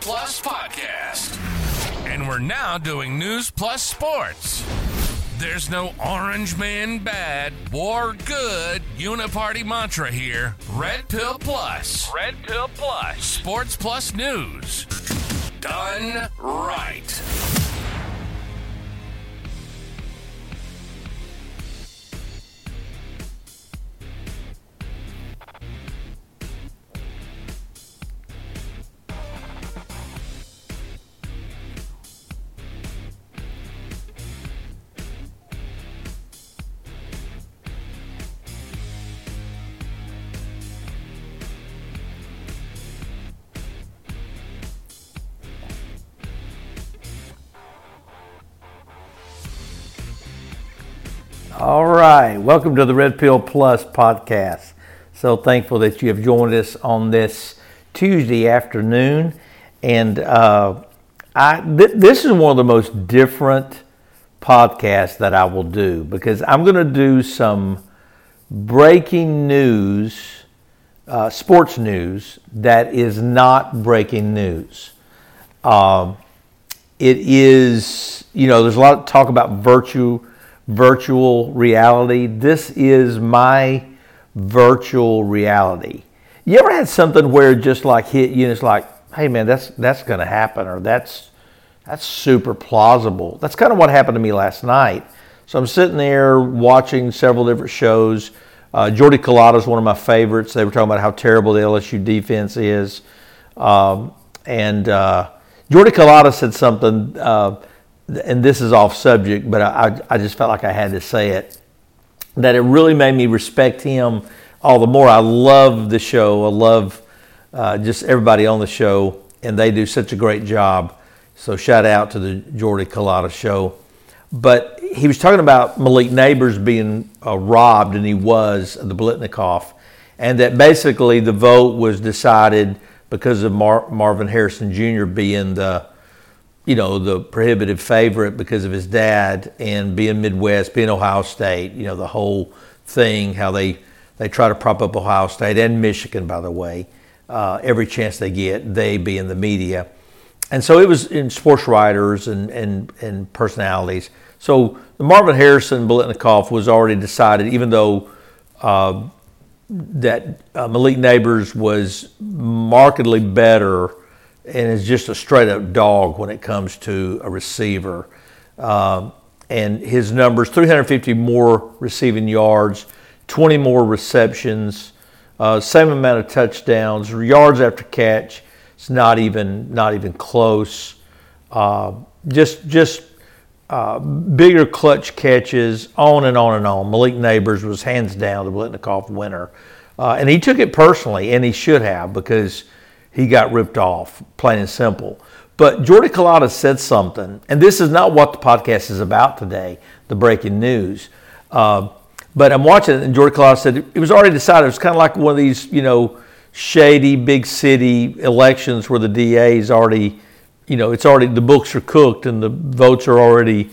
Plus podcast. And we're now doing News Plus Sports. There's no orange man bad or good uniparty mantra here. Red Pill Plus. Red Pill Plus. Sports Plus News. Done right. All right, welcome to the Red Pill Plus podcast. So thankful that you have joined us on this Tuesday afternoon, and uh, I th- this is one of the most different podcasts that I will do because I'm going to do some breaking news, uh, sports news that is not breaking news. Um, it is, you know, there's a lot of talk about virtue virtual reality. This is my virtual reality. You ever had something where just like hit you and it's like, hey man, that's that's gonna happen or that's that's super plausible. That's kind of what happened to me last night. So I'm sitting there watching several different shows. Uh, Jordy Culotta is one of my favorites. They were talking about how terrible the LSU defense is. Um, and uh, Jordy Culotta said something uh, and this is off subject, but I, I just felt like I had to say it, that it really made me respect him all the more. I love the show. I love uh, just everybody on the show, and they do such a great job. So shout out to the Jordy Culotta show. But he was talking about Malik Nabers being uh, robbed, and he was the Biletnikoff, and that basically the vote was decided because of Mar- Marvin Harrison Jr. being the you know, the prohibitive favorite because of his dad and being Midwest, being Ohio State, you know, the whole thing, how they, they try to prop up Ohio State and Michigan, by the way, uh, every chance they get, they being the media. And so it was in sports writers and, and, and personalities. So the Marvin Harrison Biletnikoff was already decided, even though uh, that uh, Malik Nabers was markedly better and is just a straight up dog when it comes to a receiver. Um, and his numbers 350 more receiving yards, 20 more receptions, uh, same amount of touchdowns, yards after catch. It's not even not even close. Uh, just just uh, bigger clutch catches, on and on and on. Malik Nabers was hands down the Biletnikoff winner, uh, and he took it personally, and he should have because he got ripped off, plain and simple. But Jordy Culotta said something, and this is not what the podcast is about today, the breaking news. Uh, but I'm watching it, and Jordy Culotta said it was already decided. It was kind of like one of these, you know, shady big city elections where the DA is already, you know, it's already, the books are cooked and the votes are already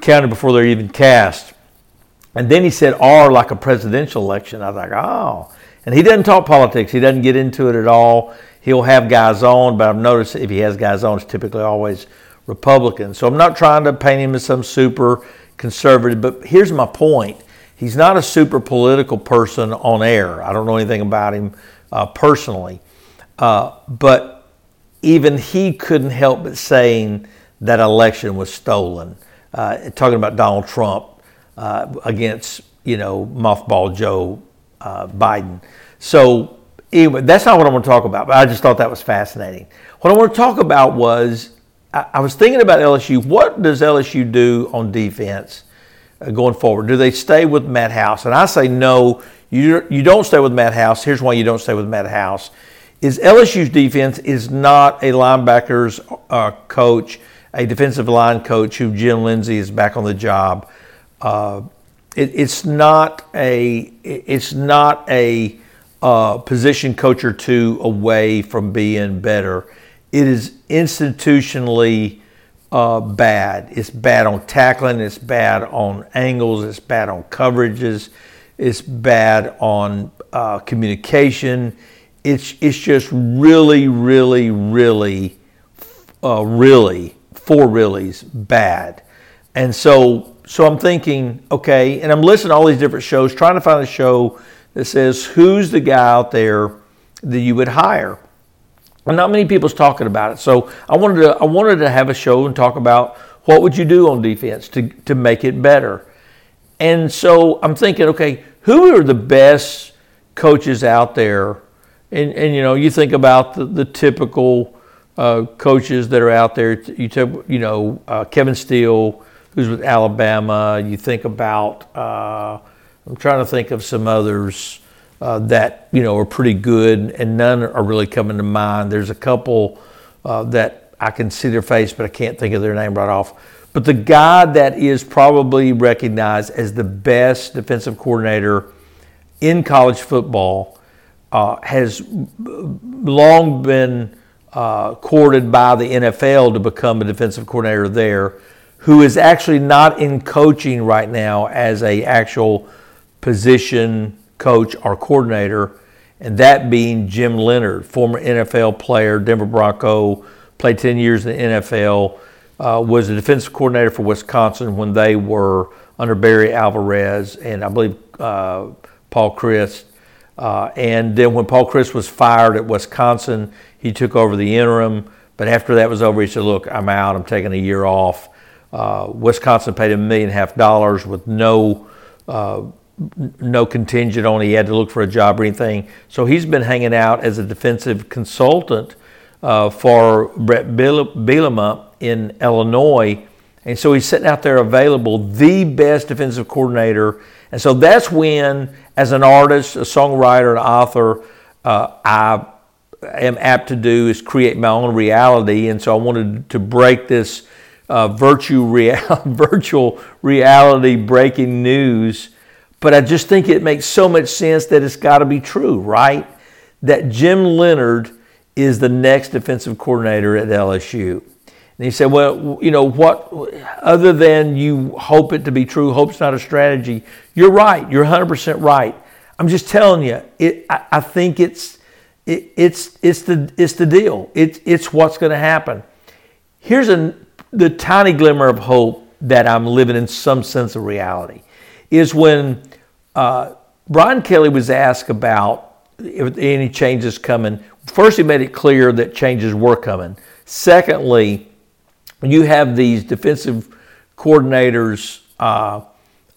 counted before they're even cast. And then he said, or like a presidential election. I was like, oh. And he doesn't talk politics. He doesn't get into it at all. He'll have guys on, but I've noticed if he has guys on, it's typically always Republicans. So I'm not trying to paint him as some super conservative, but here's my point. He's not a super political person on air. I don't know anything about him uh, personally. Uh, but even he couldn't help but saying that election was stolen. Uh, talking about Donald Trump uh, against, you know, mothball Joe uh, Biden. So anyway, that's not what I want to talk about, but I just thought that was fascinating. What I want to talk about was I, I was thinking about LSU. What does LSU do on defense uh, going forward? Do they stay with Matt House? And I say no. You you don't stay with Matt House. Here's why you don't stay with Matt House. Is LSU's defense is not a linebackers uh, coach, a defensive line coach who Jim Lindsey is back on the job. Uh, it, it's not a it's not a uh, position coach or two away from being better. It is institutionally uh, bad. It's bad on tackling. It's bad on angles. It's bad on coverages. It's bad on uh, communication. it's it's just really, really, really, uh, really four reallys bad. And so so I'm thinking, okay, and I'm listening to all these different shows, trying to find a show that says who's the guy out there that you would hire. And not many people's talking about it. So I wanted to I wanted to have a show and talk about what would you do on defense to, to make it better. And so I'm thinking, okay, who are the best coaches out there? And, and you know, you think about the, the typical uh, coaches that are out there. You, took, you know, uh, Kevin Steele, who's with Alabama. You think about, uh, I'm trying to think of some others uh, that, you know, are pretty good, and none are really coming to mind. There's a couple uh, that I can see their face, but I can't think of their name right off. But the guy that is probably recognized as the best defensive coordinator in college football uh, has long been uh, courted by the NFL to become a defensive coordinator there, who is actually not in coaching right now as a actual position coach or coordinator, and that being Jim Leonhard, former NFL player, Denver Bronco, played 10 years in the NFL, uh, was a defensive coordinator for Wisconsin when they were under Barry Alvarez and I believe uh, Paul Chryst. Uh, and then when Paul Chryst was fired at Wisconsin, he took over the interim. But after that was over, he said, "Look, I'm out. I'm taking a year off." Uh, Wisconsin paid a million and a half dollars with no uh, no contingent on he had to look for a job or anything. So he's been hanging out as a defensive consultant uh, for Bret Bielema in Illinois. And so he's sitting out there available, the best defensive coordinator. And so that's when, as an artist, a songwriter, an author, uh, I am apt to do is create my own reality. And so I wanted to break this uh, virtual, real, virtual reality breaking news. But I just think it makes so much sense that it's got to be true, right? That Jim Leonhard is the next defensive coordinator at LSU. And he said, Well, you know, what, other than you hope it to be true, hope's not a strategy. You're right. You're 100% right. I'm just telling you, it, I, I think it's, it, it's, it's, the, it's the deal. It, it's what's going to happen. Here's a, the tiny glimmer of hope that I'm living in some sense of reality is when uh, Brian Kelly was asked about if any changes coming. First, he made it clear that changes were coming. Secondly, you have these defensive coordinators, uh,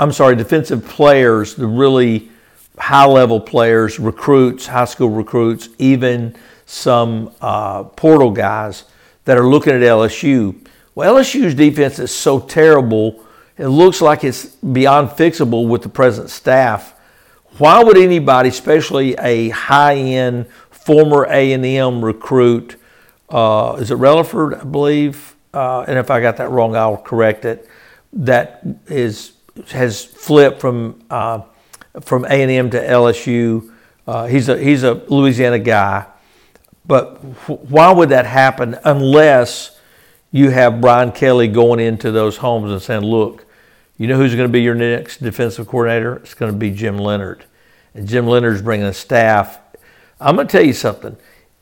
I'm sorry, defensive players, the really high level players, recruits, high school recruits, even some uh, portal guys that are looking at LSU. Well, LSU's defense is so terrible, it looks like it's beyond fixable with the present staff. Why would anybody, especially a high end former A&M recruit, uh, is it Relaford, I believe, uh, and if I got that wrong, I'll correct it. That is has flipped from uh, from A and M to LSU. Uh, he's a he's a Louisiana guy, but why would that happen unless you have Brian Kelly going into those homes and saying, "Look, you know who's going to be your next defensive coordinator? It's going to be Jim Leonhard. and Jim Leonhard's bringing a staff." I'm going to tell you something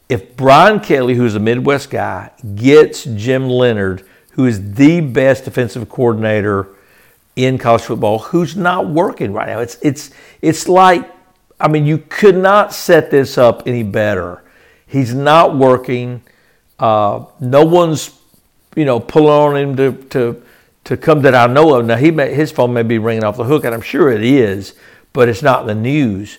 if Brian Kelly, who's a Midwest guy, gets Jim Leonhard, who is the best defensive coordinator in college football, who's not working right now, it's it's it's like I mean you could not set this up any better. He's not working. Uh, no one's you know pulling on him to to to come that I know of. Now he may, his phone may be ringing off the hook, and I'm sure it is, but it's not the news.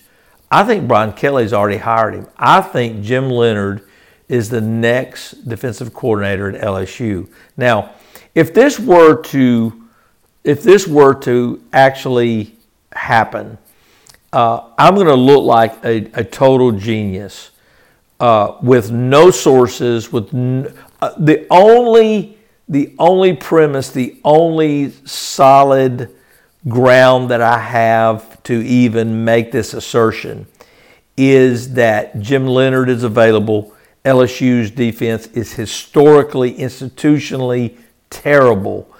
I think Brian Kelly's already hired him. I think Jim Leonhard is the next defensive coordinator at LSU. Now, if this were to if this were to actually happen, uh, I'm going to look like a, a total genius uh, with no sources. With n- uh, the only the only premise, the only solid ground that I have to even make this assertion is that Jim Leonhard is available. LSU's defense is historically, institutionally terrible.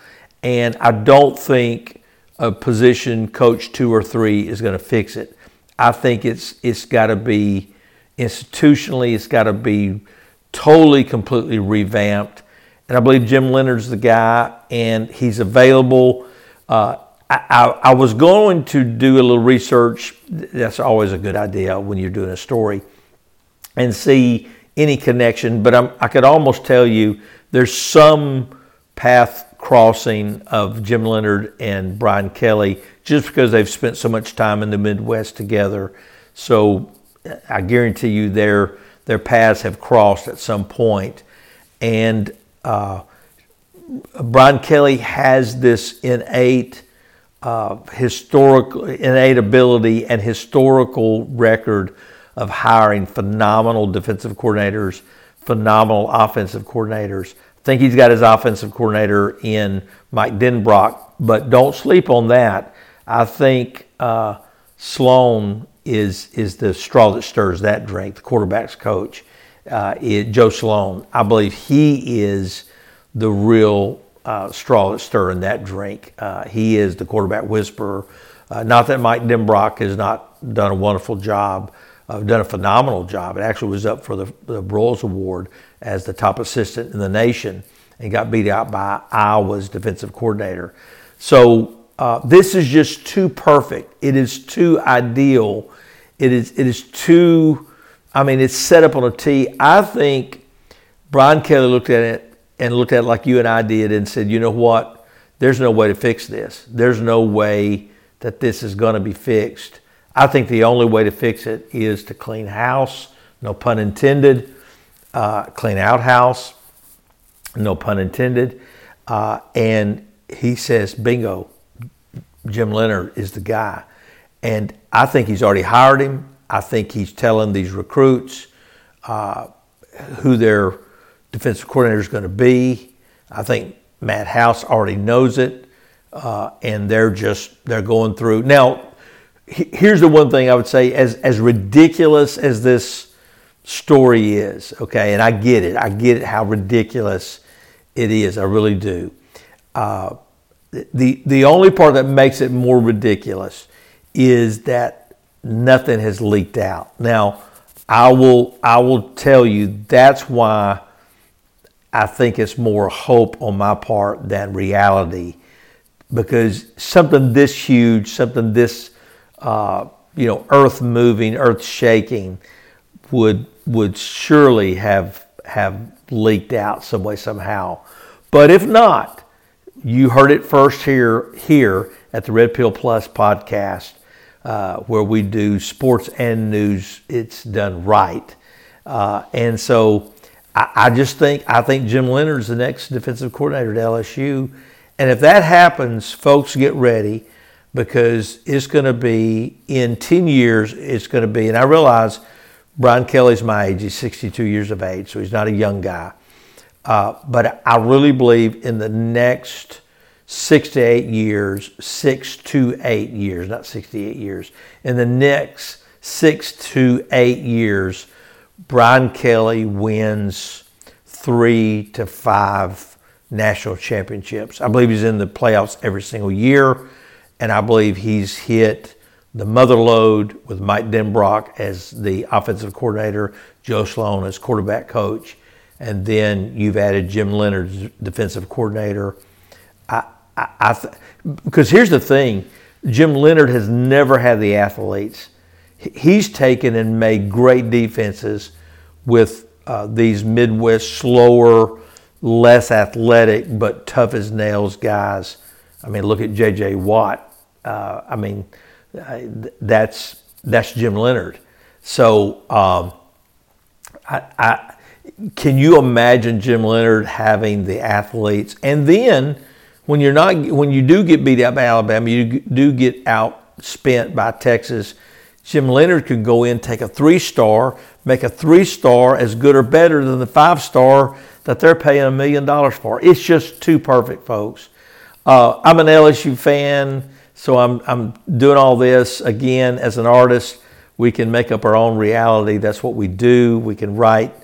And I don't think a position coach two or three is going to fix it. I think it's it's got to be Institutionally, it's got to be totally, completely revamped. And I believe Jim Leonhard's the guy, and he's available. Uh, I, I, I, was going to do a little research. That's always a good idea when you're doing a story, and see any connection. But I'm, I could almost tell you there's some path crossing of Jim Leonhard and Brian Kelly just because they've spent so much time in the Midwest together. So I guarantee you their their paths have crossed at some point. And uh, Brian Kelly has this innate uh, historical innate ability and historical record of hiring phenomenal defensive coordinators, phenomenal offensive coordinators. I think he's got his offensive coordinator in Mike Denbrock, but don't sleep on that. I think uh, Sloan is is the straw that stirs that drink. The quarterback's coach, uh, it, Joe Sloan. I believe he is the real uh, straw that's stirring that drink. Uh, he is the quarterback whisperer. Uh, not that Mike Denbrock has not done a wonderful job, uh, done a phenomenal job. It actually was up for the, the Broyles Award as the top assistant in the nation and got beat out by Iowa's defensive coordinator. So uh, this is just too perfect. It is too ideal. It is it is too. I mean, it's set up on a tee. I think Brian Kelly looked at it and looked at it like you and I did and said, you know what? There's no way to fix this. There's no way that this is going to be fixed. I think the only way to fix it is to clean house, no pun intended, uh, clean out house, no pun intended. Uh, and he says, bingo, Jim Leonhard is the guy. And I think he's already hired him. I think he's telling these recruits uh, who their defensive coordinator is going to be. I think Matt House already knows it, uh, and they're just they're going through. Now, here's the one thing I would say: as as ridiculous as this story is, okay, and I get it, I get it how ridiculous it is. I really do. Uh, the the only part that makes it more ridiculous is that nothing has leaked out. Now, I will I will tell you that's why I think it's more hope on my part than reality, because something this huge, something this uh, you know earth moving, earth shaking, would would surely have have leaked out some way somehow. But if not, you heard it first here here at the Red Pill Plus podcast, uh, where we do sports and news. It's done right, uh, and so I, I, just think I think Jim Leonhard is the next defensive coordinator at LSU, and if that happens, folks, get ready because it's going to be in ten years. It's going to be, and I realize Brian Kelly's my age; he's 62 years of age, so he's not a young guy. Uh, but I really believe in the next six to eight years, six to eight years, not 68 years, in the next six to eight years, Brian Kelly wins three to five national championships. I believe he's in the playoffs every single year, and I believe he's hit the mother lode with Mike Denbrock as the offensive coordinator, Joe Sloan as quarterback coach and then you've added Jim Leonhard's defensive coordinator. I, I th- because here's the thing, Jim Leonhard has never had the athletes. He's taken and made great defenses with uh, these Midwest slower, less athletic but tough as nails guys. I mean, look at J.J. Watt. Uh, I mean, uh, that's that's Jim Leonhard. So um, I, I can you imagine Jim Leonhard having the athletes? And then when you're not, when you do get beat out by Alabama, you do get outspent by Texas. Jim Leonhard could go in, take a three star, make a three star as good or better than the five star that they're paying a million dollars for. It's just too perfect, folks. Uh, I'm an LSU fan, so I'm, I'm doing all this again as an artist. We can make up our own reality. That's what we do. We can write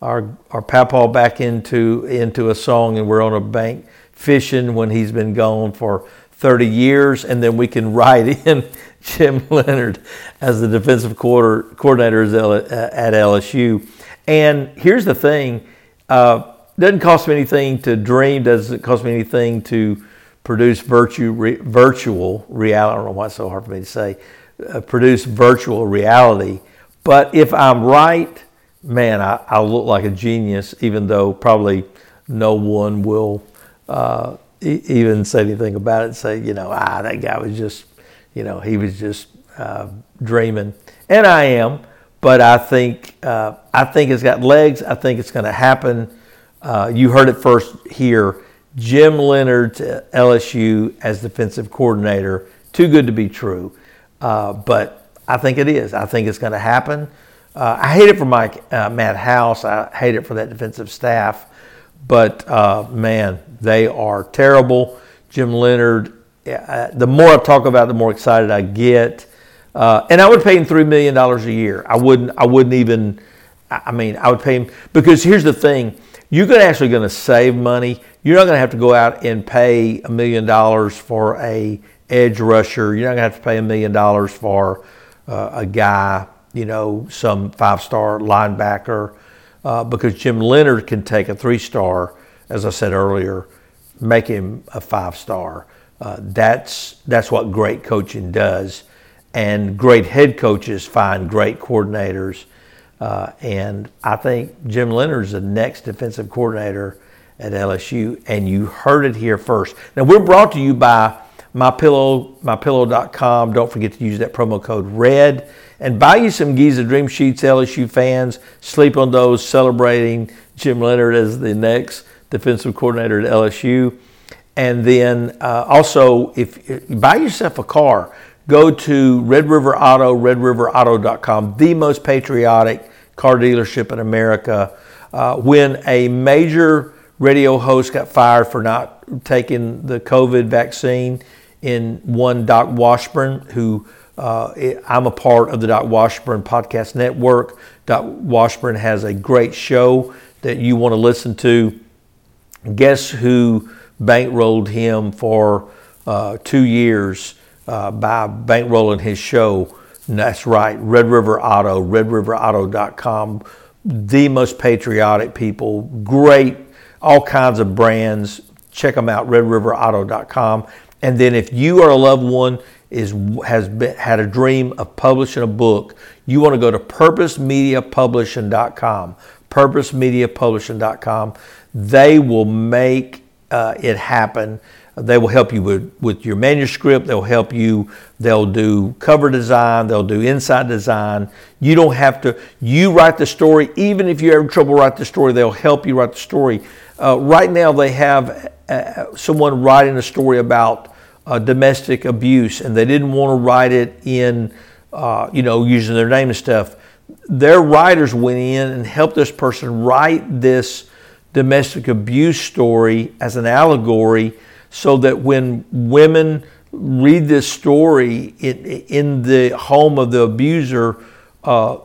our our papa back into into a song, and we're on a bank fishing when he's been gone for 30 years, and then we can write in Jim Leonhard as the defensive coordinator at LSU. And here's the thing uh, doesn't cost me anything to dream, doesn't cost me anything to produce virtue, re, virtual reality. I don't know why it's so hard for me to say, uh, produce virtual reality. But if I'm right, man, I, I look like a genius, even though probably no one will uh, even say anything about it. Say, you know, ah, that guy was just, you know, he was just uh, dreaming, and I am. But I think uh, I think it's got legs. I think it's going to happen. Uh, you heard it first here. Jim Leonhard to LSU as defensive coordinator. Too good to be true. Uh, but I think it is. I think it's going to happen. Uh, I hate it for Mike Matt House. I hate it for that defensive staff. But uh, man, they are terrible. Jim Leonhard. The more I talk about, it, the more excited I get. Uh, and I would pay him three million dollars a year. I wouldn't. I wouldn't even. I mean, I would pay him because here's the thing: you're actually going to save money. You're not going to have to go out and pay a million dollars for a edge rusher. You're not going to have to pay a million dollars for uh, a guy, you know, some five star linebacker, uh, because Jim Leonhard can take a three star, as I said earlier, make him a five star. Uh, that's that's what great coaching does, and great head coaches find great coordinators. Uh, and I think Jim Leonhard is the next defensive coordinator at LSU, and you heard it here first. Now we're brought to you by mypillow, mypillow.com. Don't forget to use that promo code RED and buy you some Giza Dream Sheets, LSU fans. Sleep on those, celebrating Jim Leonhard as the next defensive coordinator at LSU. And then uh, also, if, if buy yourself a car, go to Red River Auto, redriverauto.com, the most patriotic car dealership in America. Uh, when a major radio host got fired for not taking the COVID vaccine, in one Doc Washburn, who uh, I'm a part of the Doc Washburn Podcast Network. Doc Washburn has a great show that you want to listen to. Guess who bankrolled him for uh, two years uh, by bankrolling his show? That's right, Red River Auto, redriverauto.com. The most patriotic people, great, all kinds of brands. Check them out, redriverauto.com. And then if you or a loved one is has been, had a dream of publishing a book, you want to go to purposemediapublishing.com. Purposemediapublishing.com. They will make uh, it happen. They will help you with, with your manuscript. They'll help you. They'll do cover design. They'll do inside design. You don't have to. You write the story. Even if you have trouble write the story, they'll help you write the story. Uh, right now, they have uh, someone writing a story about uh, domestic abuse, and they didn't want to write it in, uh, you know, using their name and stuff. Their writers went in and helped this person write this domestic abuse story as an allegory, so that when women read this story in, in the home of the abuser, uh,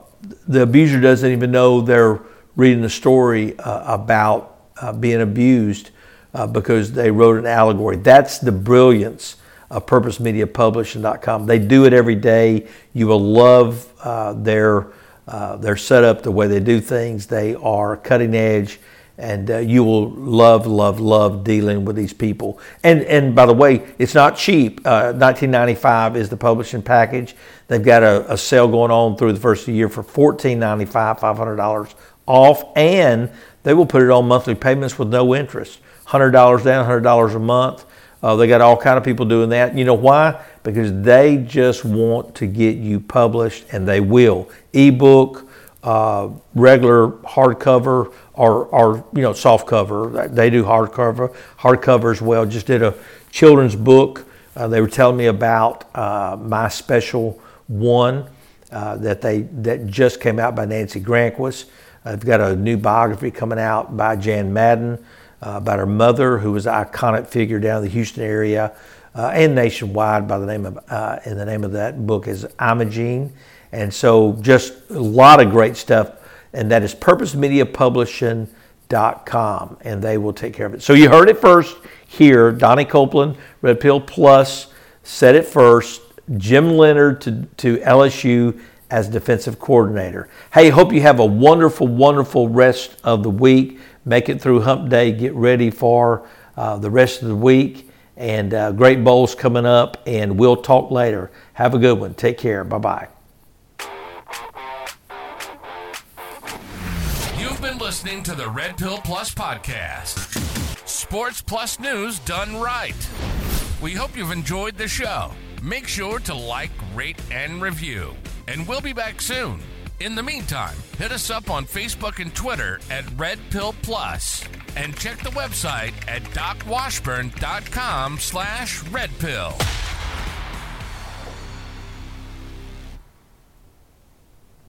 the abuser doesn't even know they're reading the story uh, about uh, being abused uh, because they wrote an allegory. That's the brilliance of purposemediapublishing.com. They do it every day. You will love uh, their, uh, their setup, the way they do things. They are cutting edge, and uh, you will love, love, love dealing with these people. And, and by the way, it's not cheap. Uh, 1995 is the publishing package. They've got a, a sale going on through the first of the year for $14.95, $500 off, and they will put it on monthly payments with no interest. $100 down, $100 a month. Uh, they got all kind of people doing that. You know why? Because they just want to get you published, and they will. Ebook, uh, regular hardcover, or, or you know soft cover. They do hardcover, hardcover as well. Just did a children's book. Uh, they were telling me about uh, my special one uh, that they that just came out by Nancy Granquist. I've got a new biography coming out by Jan Madden uh, about her mother, who was an iconic figure down in the Houston area uh, and nationwide by the name of, uh, in the name of that book is Imogene. And so just a lot of great stuff. And that is purposemediapublishing.com. com, and they will take care of it. So you heard it first here. Donnie Copeland, Red Pill Plus, said it first. Jim Leonhard to, to LSU as defensive coordinator. Hey, hope you have a wonderful, wonderful rest of the week. Make it through hump day. Get ready for uh, the rest of the week. And uh, great bowls coming up. And we'll talk later. Have a good one. Take care. Bye bye. You've been listening to the Red Pill Plus podcast. Sports Plus news done right. We hope you've enjoyed the show. Make sure to like, rate, and review. And we'll be back soon. In the meantime, hit us up on Facebook and Twitter at Red Pill Plus, and check the website at docwashburn.com slash redpill.